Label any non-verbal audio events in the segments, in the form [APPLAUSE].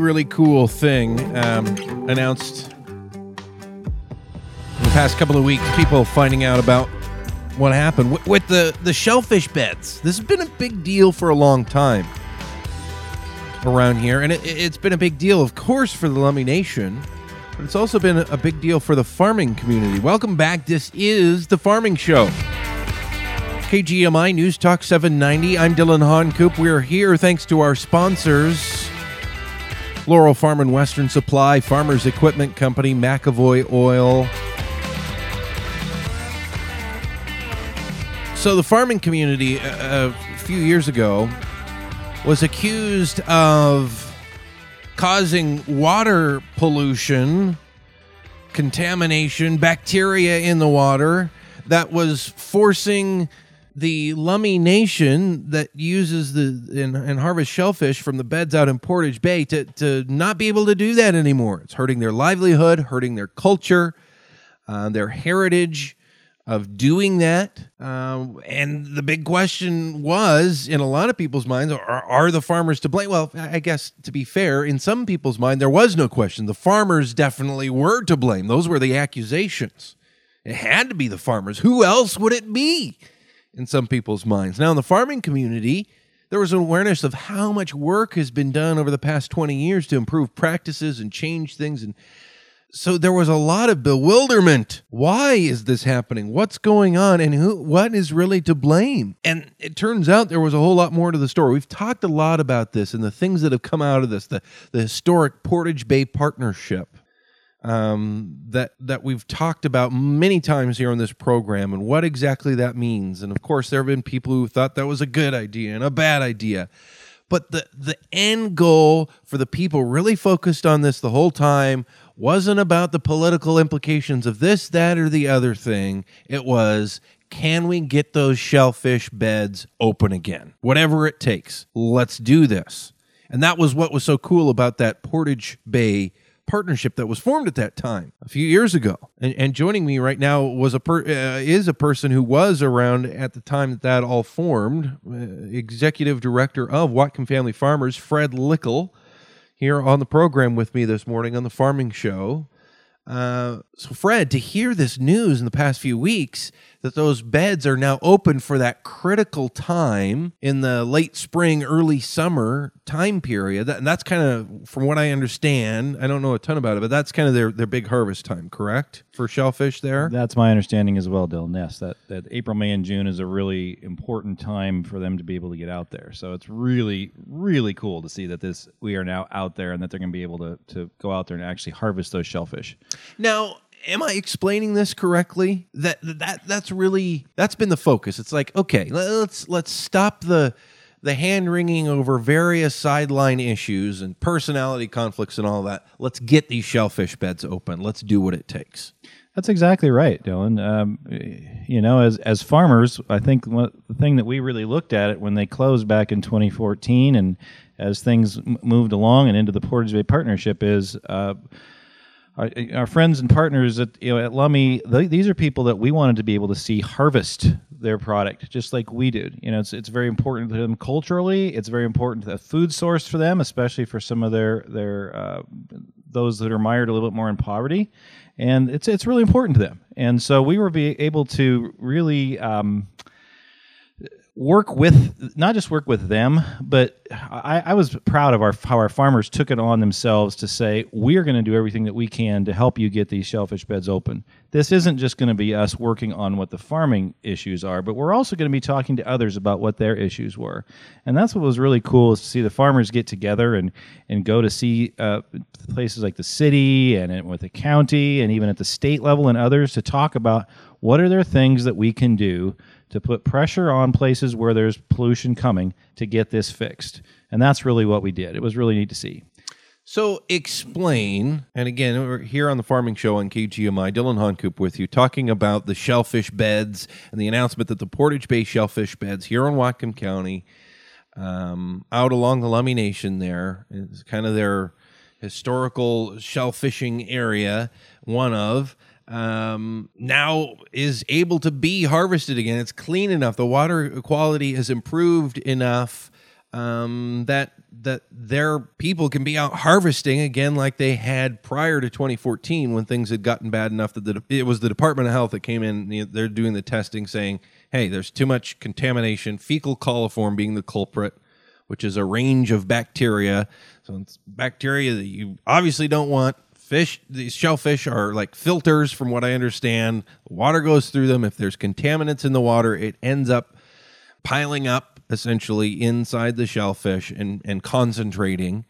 really cool thing um, announced in the past couple of weeks. People finding out about what happened with, with the the shellfish beds. This has been a big deal for a long time around here, and it, it's been a big deal, of course, for the Lummi Nation. But it's also been a big deal for the farming community. Welcome back. This is the Farming Show. KGMI News Talk 790. I'm Dillon Honcoop. We're here thanks to our sponsors Laurel Farm and Western Supply, Farmers Equipment Company, McAvoy Oil. So, the farming community a, a few years ago was accused of causing water pollution, contamination, bacteria in the water that was forcing the Lummi Nation that uses the and, and harvest shellfish from the beds out in Portage Bay to, to not be able to do that anymore. It's hurting their livelihood, hurting their culture, uh, their heritage of doing that. Um, and the big question was, in a lot of people's minds, are, are the farmers to blame? Well, I guess to be fair, in some people's mind, there was no question. The farmers definitely were to blame. Those were the accusations. It had to be the farmers. Who else would it be? In some people's minds. Now, in the farming community, there was an awareness of how much work has been done over the past 20 years to improve practices and change things and so there was a lot of bewilderment. Why is this happening? What's going on? And who what is really to blame? And it turns out there was a whole lot more to the story. We've talked a lot about this and the things that have come out of this, the, the historic Portage Bay partnership. Um, that that we've talked about many times here on this program and what exactly that means. And of course, there have been people who thought that was a good idea and a bad idea. But the the end goal for the people really focused on this the whole time wasn't about the political implications of this, that, or the other thing. It was can we get those shellfish beds open again? Whatever it takes, let's do this. And that was what was so cool about that Portage Bay partnership that was formed at that time a few years ago. And, and joining me right now was a per, uh, is a person who was around at the time that that all formed, uh, executive director of Whatcom Family Farmers, Fred Likkel here on the program with me this morning on the Farming Show. Uh, so, Fred, to hear this news in the past few weeks that those beds are now open for that critical time in the late spring, early summer time period. And that's kind of, from what I understand, I don't know a ton about it, but that's kind of their, their big harvest time, correct? For shellfish there? That's my understanding as well, Dillon. Yes, that, that April, May, and June is a really important time for them to be able to get out there. So it's really, really cool to see that this we are now out there and that they're going to be able to, to go out there and actually harvest those shellfish. Now, am I explaining this correctly? That that that's really that's been the focus. It's like okay, let's let's stop the the hand wringing over various sideline issues and personality conflicts and all that. Let's get these shellfish beds open. Let's do what it takes. That's exactly right, Dillon. Um, you know, as as farmers, I think the thing that we really looked at it when they closed back in 2014, and as things moved along and into the Portage Bay Partnership, is uh, our, our, friends and partners at you know at Lummi, these are people that we wanted to be able to see harvest their product just like we did. You know, it's it's very important to them culturally. It's very important to the food source for them, especially for some of their their uh, those that are mired a little bit more in poverty, and it's it's really important to them. And so we were be able to really. Um, work with not just work with them, but I, I, was proud of our how our farmers took it on themselves to say we are going to do everything that we can to help you get these shellfish beds open. This isn't just going to be us working on what the farming issues are, but we're also going to be talking to others about what their issues were, and that's what was really cool is to see the farmers get together and and go to see uh, places like the city and with the county and even at the state level and others to talk about what are there things that we can do to put pressure on places where there's pollution coming to get this fixed. And that's really what we did. It was really neat to see. So explain, and again, we're here on the Farming Show on KGMI, Dillon Honcoop with you, talking about the shellfish beds and the announcement that the Portage Bay shellfish beds here in Whatcom County, um, out along the Lummi Nation there, is kind of their historical shellfishing area, one of um, now is able to be harvested again. It's clean enough. The water quality has improved enough um, that that their people can be out harvesting again like they had prior to 2014 when things had gotten bad enough that the, it was the Department of Health that came in. They're doing the testing, saying, "Hey, there's too much contamination. Fecal coliform being the culprit." Which is a range of bacteria. So it's bacteria that you obviously don't want fish these shellfish are like filters from what i understand water goes through them if there's contaminants in the water it ends up piling up essentially inside the shellfish and and concentrating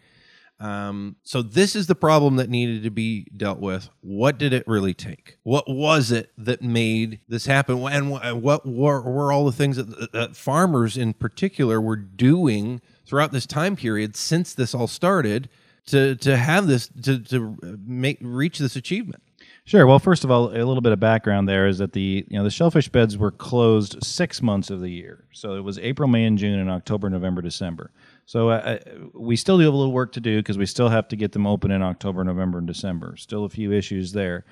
um, so this is the problem that needed to be dealt with. What did it really take? What was it that made this happen? And what were, were all the things that, that farmers in particular were doing throughout this time period since this all started to to have this to to make reach this achievement? Sure. Well, first of all, a little bit of background there is that the you know the shellfish beds were closed six months of the year, so it was April, May, and June, and October, November, December. So uh, uh we still do have a little work to do because we still have to get them open in October, November, and December. Still a few issues there,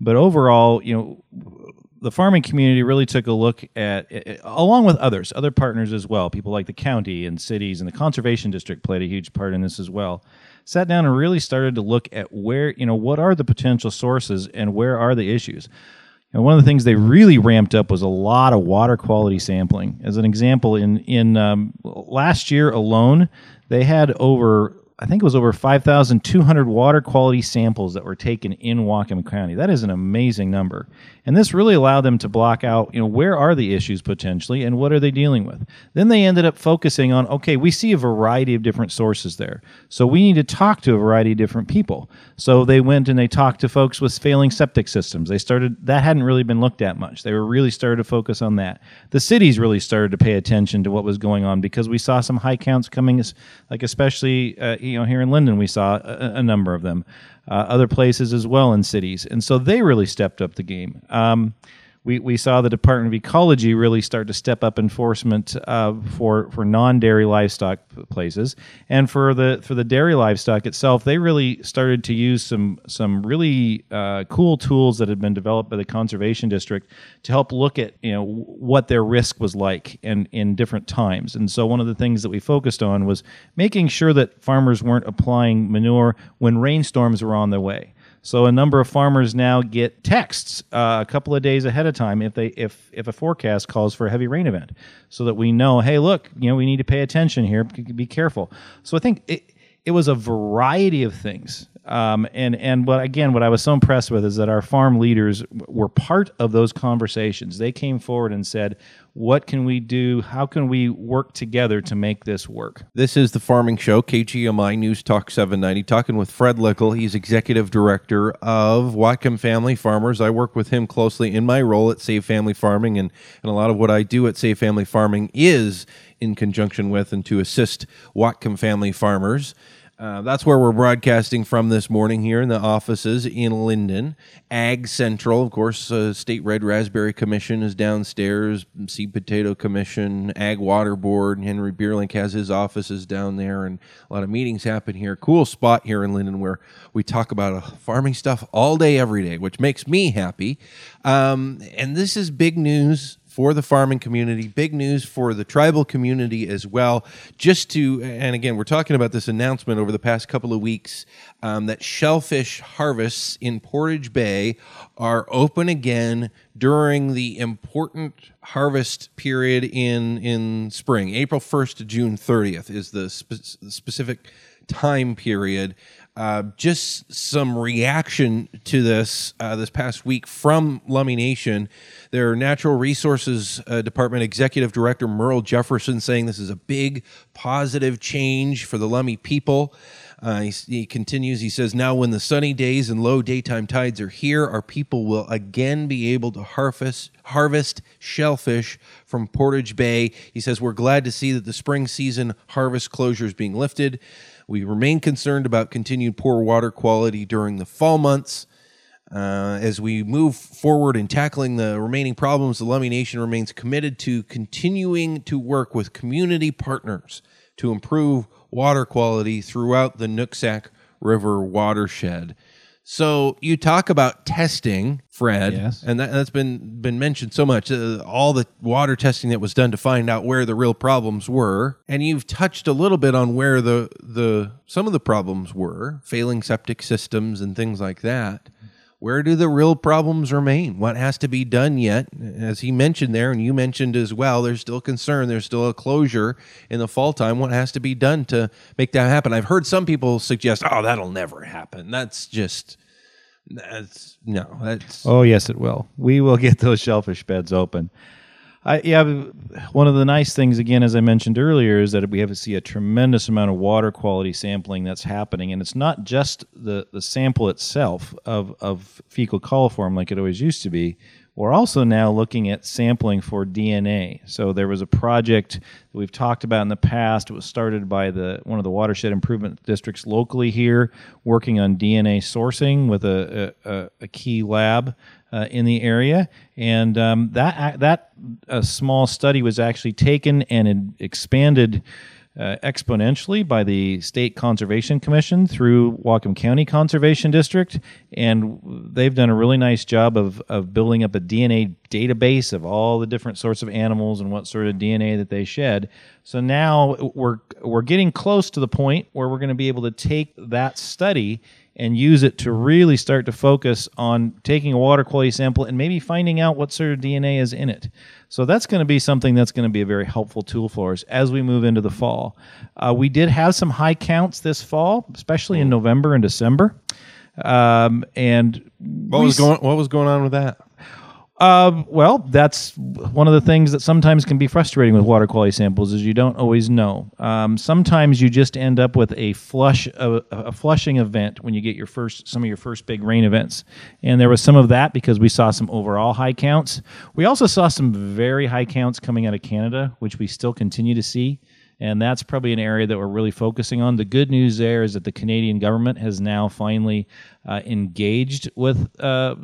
but overall, you know, the farming community really took a look at, along with others, other partners as well. People like the county and cities and the conservation district played a huge part in this as well sat down and really started to look at where, you know, what are the potential sources and where are the issues. And one of the things they really ramped up was a lot of water quality sampling. As an example, in in um, last year alone, they had over I think it was over 5,200 water quality samples that were taken in Whatcom County. That is an amazing number. And this really allowed them to block out, you know, where are the issues potentially and what are they dealing with. Then they ended up focusing on, okay, we see a variety of different sources there. So we need to talk to a variety of different people. So they went and they talked to folks with failing septic systems. They started, that hadn't really been looked at much. They were really started to focus on that. The cities really started to pay attention to what was going on because we saw some high counts coming, like especially, uh, you know, here in Lynden we saw a, a number of them. Uh, other places as well in cities, and so they really stepped up the game. Um, we, we saw the Department of Ecology really start to step up enforcement uh, for for non dairy livestock places, and for the for the dairy livestock itself, they really started to use some some really uh, cool tools that had been developed by the conservation district to help look at you know what their risk was like in in different times. And so one of the things that we focused on was making sure that farmers weren't applying manure when rainstorms were on their way. So a number of farmers now get texts uh, a couple of days ahead of time if they if if a forecast calls for a heavy rain event, so that we know, hey, look, you know, we need to pay attention here. Be careful. So I think it it was a variety of things um, and and what again, what I was so impressed with is that our farm leaders were part of those conversations. They came forward and said, "What can we do? How can we work together to make this work?" This is the Farming Show, KGMI News Talk 790. Talking with Fred Likkel. He's executive director of Whatcom Family Farmers. I work with him closely in my role at Save Family Farming, and and a lot of what I do at Save Family Farming is in conjunction with and to assist Whatcom Family Farmers. Uh, that's where we're broadcasting from this morning here in the offices in Lynden. Ag Central, of course, uh, State Red Raspberry Commission is downstairs, Seed Potato Commission, Ag Water Board. Henry Bierlink has his offices down there, and a lot of meetings happen here. Cool spot here in Lynden where we talk about uh, farming stuff all day, every day, which makes me happy. Um, and this is big news for the farming community, big news for the tribal community as well. Just to, and again, we're talking about this announcement over the past couple of weeks um, that shellfish harvests in Portage Bay are open again during the important harvest period in in spring. April 1st to June 30th is the spe- specific time period uh, just some reaction to this uh, this past week from Lummi Nation. Their Natural Resources uh, Department Executive Director Merle Jefferson saying this is a big positive change for the Lummi people. Uh, he, he, continues, he says, Now, when the sunny days and low daytime tides are here, our people will again be able to harvest, harvest shellfish from Portage Bay. He says, We're glad to see that the spring season harvest closure is being lifted. We remain concerned about continued poor water quality during the fall months. Uh, as we move forward in tackling the remaining problems, the Lummi Nation remains committed to continuing to work with community partners to improve water quality throughout the Nooksack River watershed. So you talk about testing, Fred, Yes. and that, that's been been mentioned so much. Uh, all the water testing that was done to find out where the real problems were, and you've touched a little bit on where the the some of the problems were, failing septic systems and things like that. Where do the real problems remain? What has to be done yet? As he mentioned there, and you mentioned as well, there's still concern. There's still a closure in the fall time. What has to be done to make that happen? I've heard some people suggest, "Oh, that'll never happen." That's just that's no. That's Oh yes, it will. We will get those shellfish beds open. I, yeah, one of the nice things, again, as I mentioned earlier, is that we have to see a tremendous amount of water quality sampling that's happening, and it's not just the, the sample itself of, of fecal coliform like it always used to be. We're also now looking at sampling for DNA. So there was a project that we've talked about in the past. It was started by the one of the watershed improvement districts locally here, working on DNA sourcing with a, a, a key lab uh, in the area, and um, that that a small study was actually taken and expanded uh, exponentially by the State Conservation Commission through Whatcom County Conservation District, and they've done a really nice job of of building up a DNA database of all the different sorts of animals and what sort of DNA that they shed. So now we're we're getting close to the point where we're going to be able to take that study and use it to really start to focus on taking a water quality sample and maybe finding out what sort of DNA is in it. So that's going to be something that's going to be a very helpful tool for us as we move into the fall. Uh, we did have some high counts this fall, especially in November and December. Um, and what was going what was going on with that? Uh, well, that's one of the things that sometimes can be frustrating with water quality samples is you don't always know. Um, sometimes you just end up with a flush, a, a flushing event when you get your first some of your first big rain events, and there was some of that because we saw some overall high counts. We also saw some very high counts coming out of Canada, which we still continue to see. And that's probably an area that we're really focusing on. The good news there is that the Canadian government has now finally uh, engaged with uh,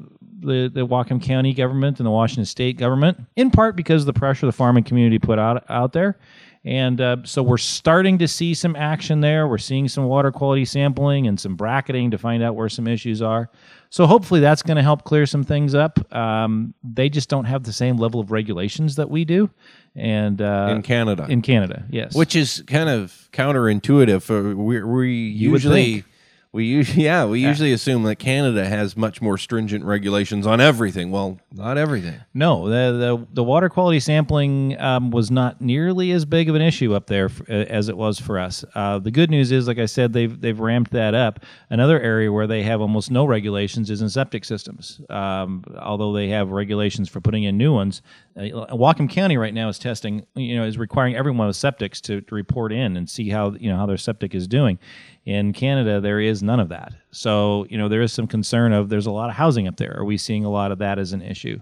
the, the Whatcom County government and the Washington State government, in part because of the pressure the farming community put out out there. And uh, so we're starting to see some action there. We're seeing some water quality sampling and some bracketing to find out where some issues are. So hopefully that's going to help clear some things up. Um, they just don't have the same level of regulations that we do. And uh, in Canada. in Canada, yes. which is kind of counterintuitive. For we, we usually. We usually [LAUGHS] yeah we usually assume that Canada has much more stringent regulations on everything. Well, not everything. No, the the, the water quality sampling um, was not nearly as big of an issue up there f- as it was for us. Uh, the good news is, like I said, they've they've ramped that up. Another area where they have almost no regulations is in septic systems. Um, although they have regulations for putting in new ones, uh, Whatcom County right now is testing. You know, is requiring everyone with septics to, to report in and see how you know how their septic is doing. In Canada, there is none of that. So, you know, there is some concern of there's a lot of housing up there. Are we seeing a lot of that as an issue?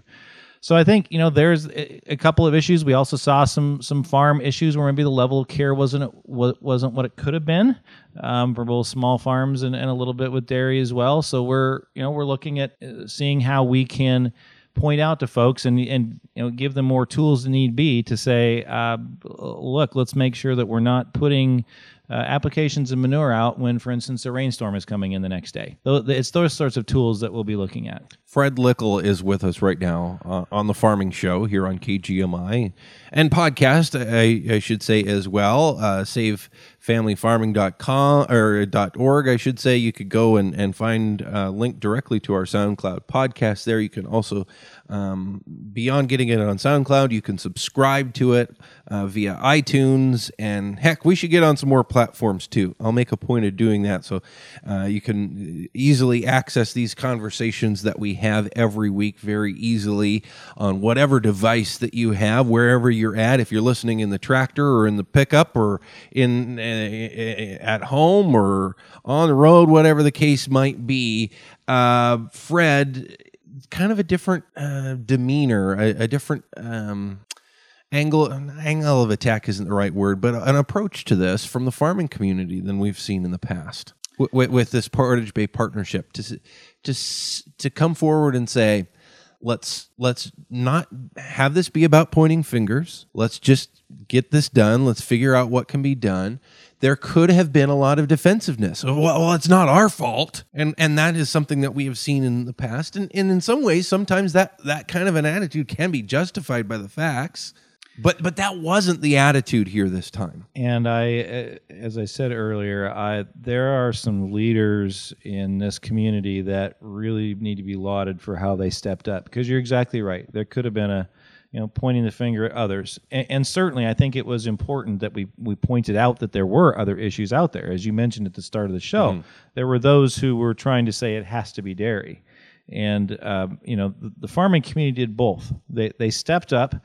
So I think you know there's a, couple of issues. We also saw some some farm issues where maybe the level of care wasn't wa- wasn't what it could have been um, for both small farms and, and a little bit with dairy as well. So we're you know we're looking at uh, seeing how we can point out to folks and and you know give them more tools than need be to say, uh, look, let's make sure that we're not putting uh, applications of manure out when, for instance, a rainstorm is coming in the next day. It's those sorts of tools that we'll be looking at. Fred Likkel is with us right now uh, on the Farming Show here on KGMI and podcast, I, I should say as well. Uh, SaveFamilyFarming.com or .org, I should say. You could go and, and find a link directly to our SoundCloud podcast there. You can also, um, beyond getting it on SoundCloud, you can subscribe to it uh, via iTunes. And heck, we should get on some more platforms too. I'll make a point of doing that so uh, you can easily access these conversations that we have every week very easily on whatever device that you have, wherever you're at. If you're listening in the tractor or in the pickup or in uh, at home or on the road, whatever the case might be, uh, Fred, kind of a different uh, demeanor, a, a different. Um, angle angle of attack isn't the right word, but an approach to this from the farming community than we've seen in the past with, with this Portage Bay partnership to to to come forward and say, let's let's not have this be about pointing fingers. Let's just get this done. Let's figure out what can be done. There could have been a lot of defensiveness. Well, well it's not our fault, and and that is something that we have seen in the past. And, and in some ways, sometimes that that kind of an attitude can be justified by the facts. But but that wasn't the attitude here this time. And I, uh, as I said earlier, I there are some leaders in this community that really need to be lauded for how they stepped up. Because you're exactly right. There could have been a, you know, pointing the finger at others. And, and certainly, I think it was important that we we pointed out that there were other issues out there. As you mentioned at the start of the show, mm-hmm. there were those who were trying to say it has to be dairy. And um, you know the, the farming community did both. They they stepped up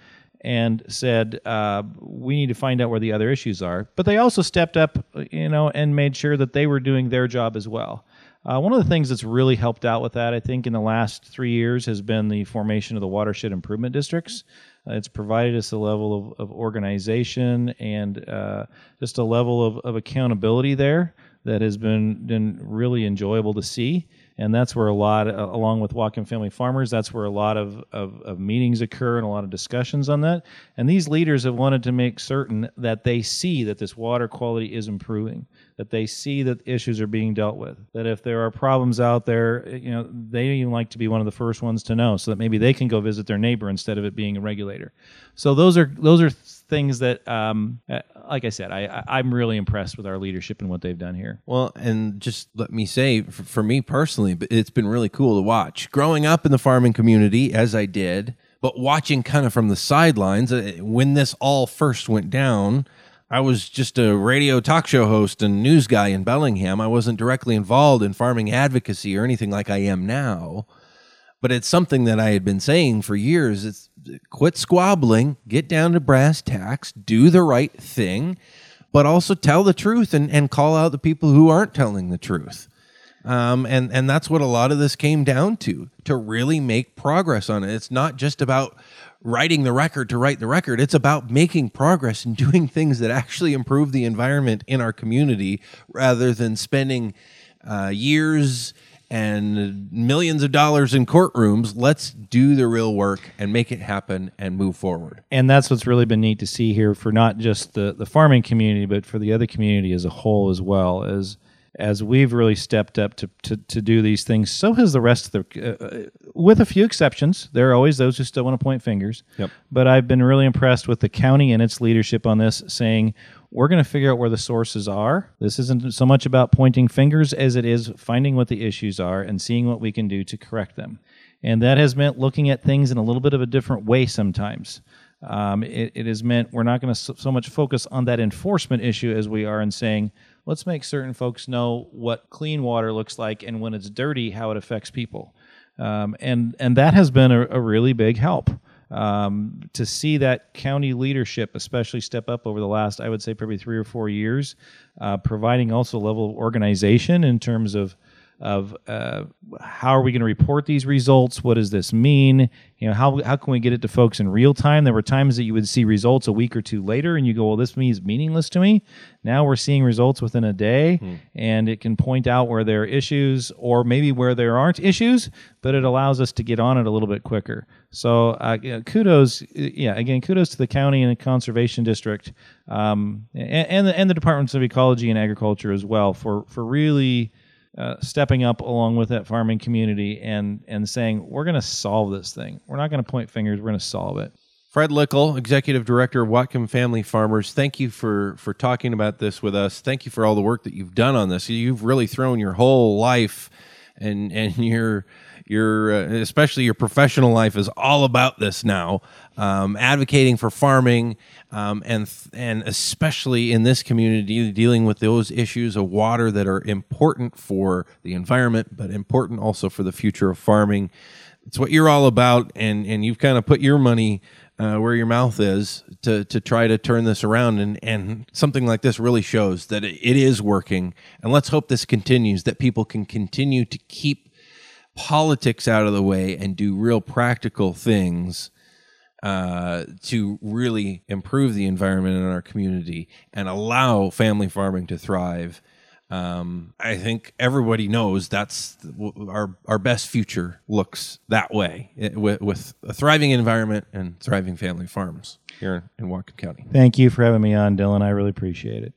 and said uh, we need to find out where the other issues are. But they also stepped up, you know, and made sure that they were doing their job as well. Uh, one of the things that's really helped out with that, I think, in the last three years has been the formation of the watershed improvement districts. Uh, it's provided us a level of, of organization and uh, just a level of, of accountability there that has been, been really enjoyable to see and that's where a lot, uh, along with Whatcom Family Farmers, that's where a lot of, of, of, meetings occur and a lot of discussions on that. And these leaders have wanted to make certain that they see that this water quality is improving, that they see that issues are being dealt with, that if there are problems out there, you know, they even like to be one of the first ones to know, so that maybe they can go visit their neighbor instead of it being a regulator. So those are those are things that, um, uh, like I said, I, I am really impressed with our leadership and what they've done here. Well, and just let me say, for, for me personally, it's been really cool to watch. Growing up in the farming community, as I did, but watching kind of from the sidelines uh, when this all first went down. I was just a radio talk show host and news guy in Bellingham. I wasn't directly involved in farming advocacy or anything like I am now but it's something that I had been saying for years. It's quit squabbling, get down to brass tacks, do the right thing, but also tell the truth and, and call out the people who aren't telling the truth. Um, and and that's what a lot of this came down to to really make progress on it. It's not just about writing the record to write the record. It's about making progress and doing things that actually improve the environment in our community rather than spending uh, years and millions of dollars in courtrooms. Let's do the real work and make it happen and move forward. And that's what's really been neat to see here for not just the, the farming community, but for the other community as a whole as well. As as we've really stepped up to, to, to do these things, so has the rest of the, uh, uh with a few exceptions. There are always those who still want to point fingers. Yep. But I've been really impressed with the county and its leadership on this, saying we're going to figure out where the sources are. This isn't so much about pointing fingers as it is finding what the issues are and seeing what we can do to correct them. And that has meant looking at things in a little bit of a different way sometimes. Um, it, it, has meant we're not going to so, so, much focus on that enforcement issue as we are in saying, let's make certain folks know what clean water looks like and when it's dirty, how it affects people. Um, and, and that has been a, a really big help um, to see that county leadership, especially step up over the last, I would say, probably three or four years, uh, providing also a level of organization in terms of of uh, how are we going to report these results? What does this mean? You know, how, how can we get it to folks in real time? There were times that you would see results a week or two later and you go, well, this means meaningless to me. Now we're seeing results within a day hmm. and it can point out where there are issues or maybe where there aren't issues, but it allows us to get on it a little bit quicker. So uh, kudos, yeah, again, kudos to the county and the conservation district um, and, and, the, and the departments of ecology and agriculture as well for, for really – uh, stepping up along with that farming community and and saying we're going to solve this thing. We're not going to point fingers. We're going to solve it. Fred Likkel, Executive Director of Whatcom Family Farmers, thank you for for talking about this with us. Thank you for all the work that you've done on this. You've really thrown your whole life and and [LAUGHS] your your uh, especially your professional life is all about this now, um, advocating for farming um, and and especially in this community, dealing with those issues of water that are important for the environment, but important also for the future of farming. It's what you're all about, and and you've kind of put your money uh, where your mouth is to to try to turn this around, and and something like this really shows that it, is working. And let's hope this continues, that people can continue to keep politics out of the way and do real practical things uh, to really improve the environment in our community and allow family farming to thrive. Um, I think everybody knows that's our our best future looks that way it, with, with a thriving environment and thriving family farms here in Whatcom County. Thank you for having me on, Dillon. I really appreciate it.